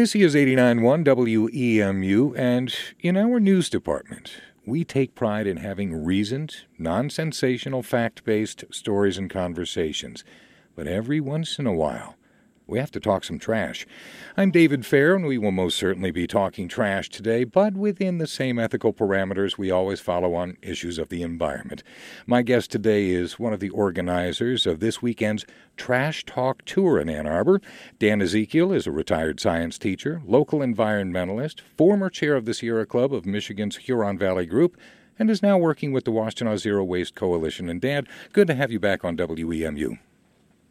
This is 89.1 WEMU, and in our news department, we take pride in having reasoned, non sensational, fact based stories and conversations. But every once in a while, we have to talk some trash. I'm David Fair, and we will most certainly be talking trash today, but within the same ethical parameters we always follow on issues of the environment. My guest today is one of the organizers of this weekend's Trash Talk Tour in Ann Arbor. Dan Ezekiel is a retired science teacher, local environmentalist, former chair of the Sierra Club of Michigan's Huron Valley Group, and is now working with the Washtenaw Zero Waste Coalition. And Dan, good to have you back on WEMU.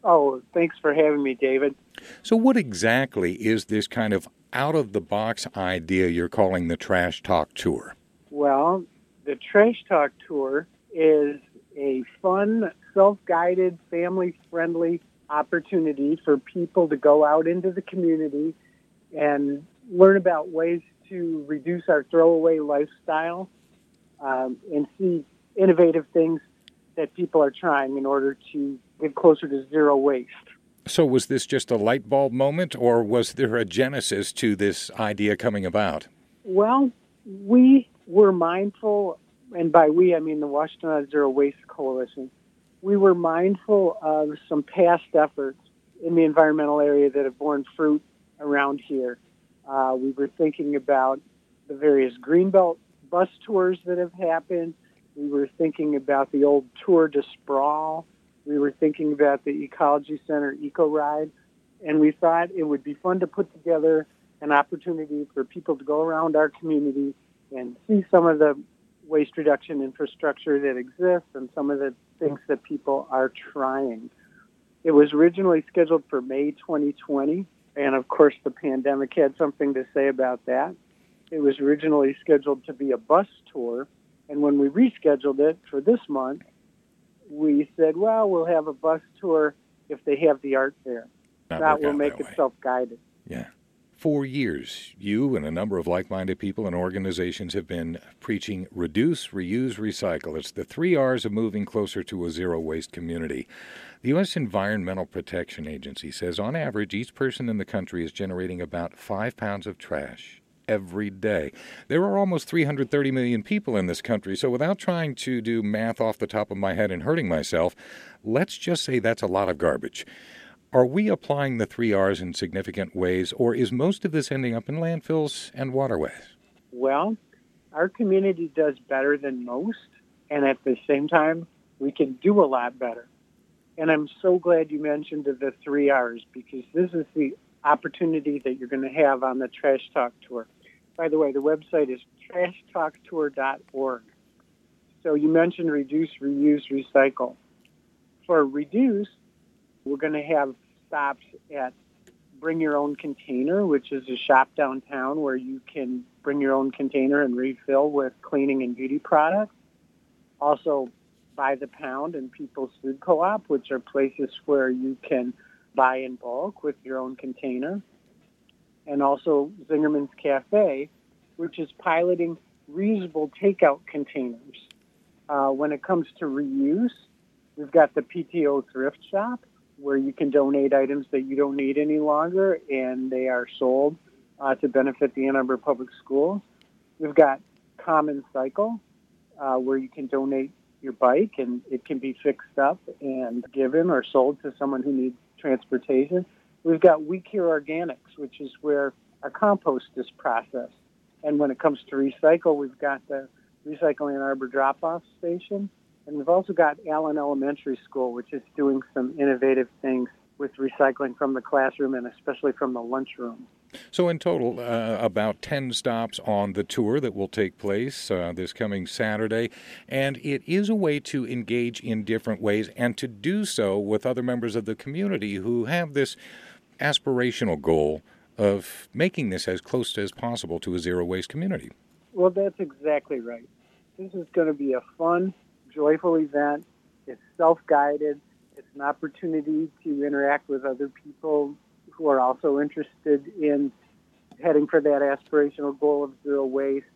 Oh, thanks for having me, David. So, what exactly is this kind of out of the box idea you're calling the Trash Talk Tour? Well, the Trash Talk Tour is a fun, self guided, family friendly opportunity for people to go out into the community and learn about ways to reduce our throwaway lifestyle um, and see innovative things that people are trying in order to closer to zero waste. So, was this just a light bulb moment, or was there a genesis to this idea coming about? Well, we were mindful, and by we I mean the Washtenaw Zero Waste Coalition. We were mindful of some past efforts in the environmental area that have borne fruit around here. Uh, we were thinking about the various greenbelt bus tours that have happened. We were thinking about the old Tour de Sprawl we were thinking about the Ecology Center Eco Ride, and we thought it would be fun to put together an opportunity for people to go around our community and see some of the waste reduction infrastructure that exists and some of the things that people are trying. It was originally scheduled for May 2020, and of course, the pandemic had something to say about that. It was originally scheduled to be a bus tour, and when we rescheduled it for this month, we said, well, we'll have a bus tour if they have the art there. Not that will make it self guided. Yeah. For years, you and a number of like minded people and organizations have been preaching reduce, reuse, recycle. It's the three R's of moving closer to a zero waste community. The U.S. Environmental Protection Agency says on average, each person in the country is generating about five pounds of trash every day. There are almost 330 million people in this country, so without trying to do math off the top of my head and hurting myself, let's just say that's a lot of garbage. Are we applying the three R's in significant ways, or is most of this ending up in landfills and waterways? Well, our community does better than most, and at the same time, we can do a lot better. And I'm so glad you mentioned the three R's because this is the opportunity that you're going to have on the Trash Talk Tour. By the way, the website is trashtalktour.org. So you mentioned reduce, reuse, recycle. For reduce, we're going to have stops at Bring Your Own Container, which is a shop downtown where you can bring your own container and refill with cleaning and beauty products. Also, Buy the Pound and People's Food Co-op, which are places where you can buy in bulk with your own container and also Zingerman's Cafe, which is piloting reusable takeout containers. Uh, when it comes to reuse, we've got the PTO thrift shop where you can donate items that you don't need any longer and they are sold uh, to benefit the Ann Arbor Public Schools. We've got Common Cycle uh, where you can donate your bike and it can be fixed up and given or sold to someone who needs transportation. We've got We Care Organics, which is where our compost is processed. And when it comes to recycle, we've got the Recycling Ann Arbor drop-off station. And we've also got Allen Elementary School, which is doing some innovative things with recycling from the classroom and especially from the lunchroom. So, in total, uh, about 10 stops on the tour that will take place uh, this coming Saturday. And it is a way to engage in different ways and to do so with other members of the community who have this aspirational goal of making this as close as possible to a zero waste community. Well, that's exactly right. This is going to be a fun, joyful event. It's self guided, it's an opportunity to interact with other people who are also interested in heading for that aspirational goal of zero waste,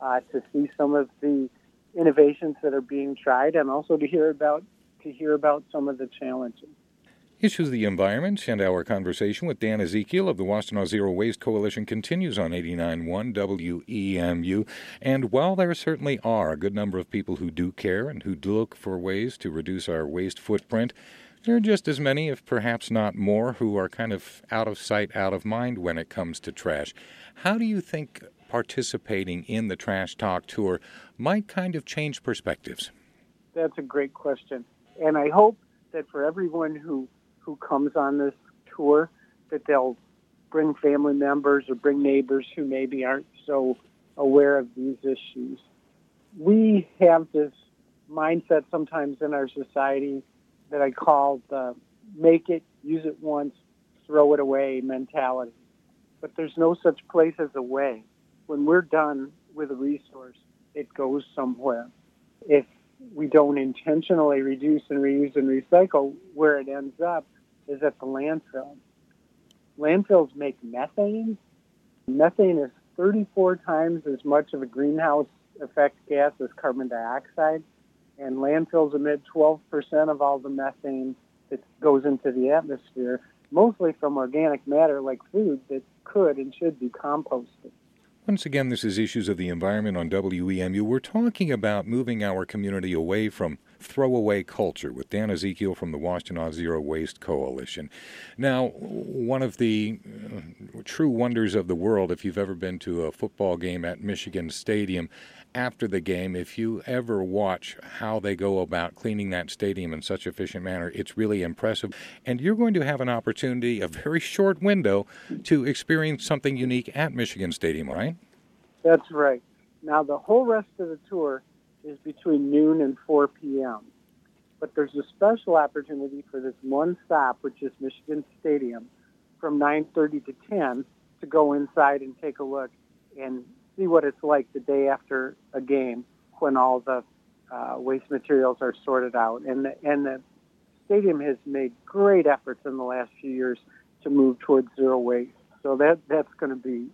uh, to see some of the innovations that are being tried, and also to hear about to hear about some of the challenges. Issues of the Environment and our conversation with Dan Ezekiel of the Washtenaw Zero Waste Coalition continues on 89.1 WEMU. And while there certainly are a good number of people who do care and who look for ways to reduce our waste footprint, there are just as many, if perhaps not more, who are kind of out of sight, out of mind when it comes to trash. How do you think participating in the Trash Talk Tour might kind of change perspectives? That's a great question. And I hope that for everyone who who comes on this tour that they'll bring family members or bring neighbors who maybe aren't so aware of these issues. We have this mindset sometimes in our society that I call the make it, use it once, throw it away mentality. But there's no such place as a way. When we're done with a resource, it goes somewhere. If we don't intentionally reduce and reuse and recycle, where it ends up is at the landfill. Landfills make methane. Methane is 34 times as much of a greenhouse effect gas as carbon dioxide, and landfills emit 12% of all the methane that goes into the atmosphere, mostly from organic matter like food that could and should be composted. Once again, this is Issues of the Environment on WEMU. We're talking about moving our community away from throwaway culture with Dan Ezekiel from the Washtenaw Zero Waste Coalition. Now, one of the uh, true wonders of the world, if you've ever been to a football game at Michigan Stadium, after the game, if you ever watch how they go about cleaning that stadium in such efficient manner, it's really impressive. And you're going to have an opportunity, a very short window, to experience something unique at Michigan Stadium, right? That's right. Now, the whole rest of the tour is between noon and 4 p.m. But there's a special opportunity for this one stop, which is Michigan Stadium, from 9:30 to 10, to go inside and take a look and see what it's like the day after a game when all the uh, waste materials are sorted out. And the, and the stadium has made great efforts in the last few years to move towards zero waste. So that that's going to be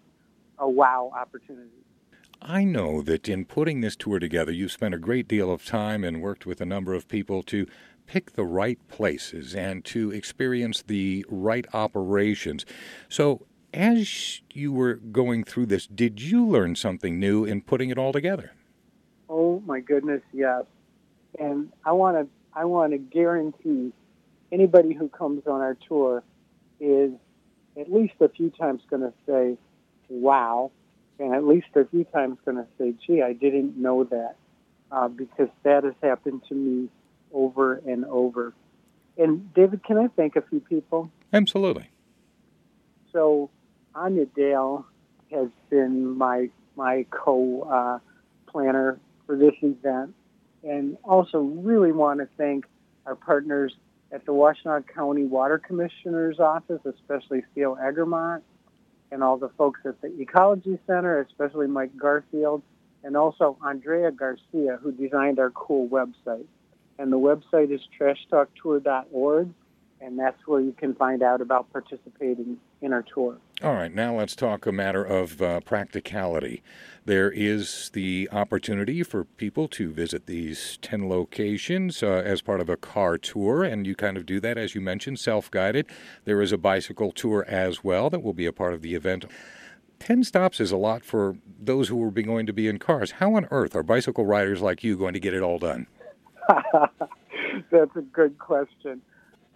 a wow opportunity. I know that in putting this tour together, you've spent a great deal of time and worked with a number of people to pick the right places and to experience the right operations. So, as you were going through this, did you learn something new in putting it all together? Oh my goodness, yes. And I want to I want to guarantee anybody who comes on our tour is at least a few times going to say, "Wow," and at least a few times going to say, "Gee, I didn't know that," uh, because that has happened to me over and over. And David, can I thank a few people? Absolutely. So Anya Dale has been my my co uh, planner for this event, and also really want to thank our partners at the Washtenaw County Water Commissioner's Office, especially Theo Eggermont, and all the folks at the Ecology Center, especially Mike Garfield, and also Andrea Garcia, who designed our cool website. And the website is trashtalktour.org, and that's where you can find out about participating in our tour. All right, now let's talk a matter of uh, practicality. There is the opportunity for people to visit these 10 locations uh, as part of a car tour, and you kind of do that, as you mentioned, self guided. There is a bicycle tour as well that will be a part of the event. 10 stops is a lot for those who are going to be in cars. How on earth are bicycle riders like you going to get it all done? That's a good question.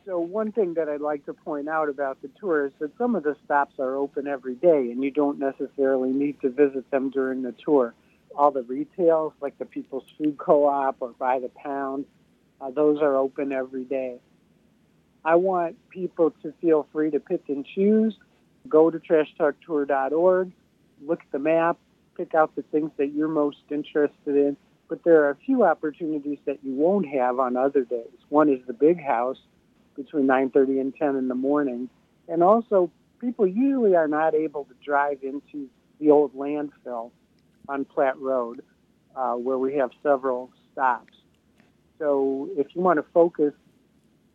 So one thing that I'd like to point out about the tour is that some of the stops are open every day, and you don't necessarily need to visit them during the tour. All the retails, like the People's Food Co-op or By the Pound, uh, those are open every day. I want people to feel free to pick and choose. Go to trashtalktour.org, look at the map, pick out the things that you're most interested in. But there are a few opportunities that you won't have on other days. One is the big house, between 9:30 and 10 in the morning. And also, people usually are not able to drive into the old landfill on Platt Road, uh, where we have several stops. So, if you want to focus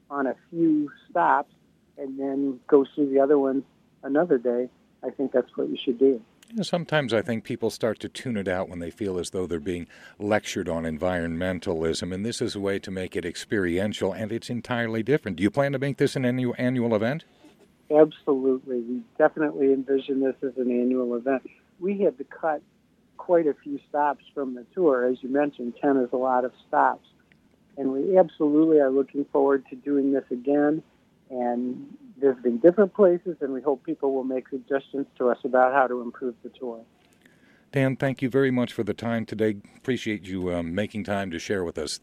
on a few stops and then go through the other ones another day, I think that's what you should do. Sometimes I think people start to tune it out when they feel as though they're being lectured on environmentalism, and this is a way to make it experiential, and it's entirely different. Do you plan to make this an annual, annual event? Absolutely. We definitely envision this as an annual event. We had to cut quite a few stops from the tour. As you mentioned, 10 is a lot of stops. And we absolutely are looking forward to doing this again and visiting different places, and we hope people will make suggestions to us about how to improve the tour. Dan, thank you very much for the time today. Appreciate you um, making time to share with us.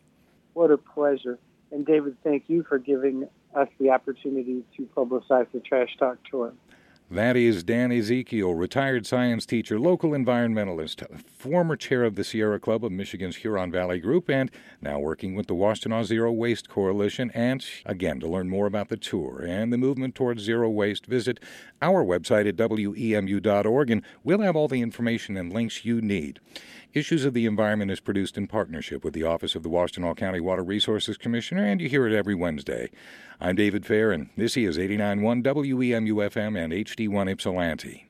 What a pleasure. And David, thank you for giving us the opportunity to publicize the Trash Talk Tour. That is Dan Ezekiel, retired science teacher, local environmentalist, former chair of the Sierra Club of Michigan's Huron Valley Group, and now working with the Washtenaw Zero Waste Coalition. And again, to learn more about the tour and the movement towards zero waste, visit our website at wemu.org, and we'll have all the information and links you need. Issues of the Environment is produced in partnership with the Office of the Washtenaw County Water Resources Commissioner, and you hear it every Wednesday. I'm David Fair, and this is 89.1 WEMU FM and HD1 Ypsilanti.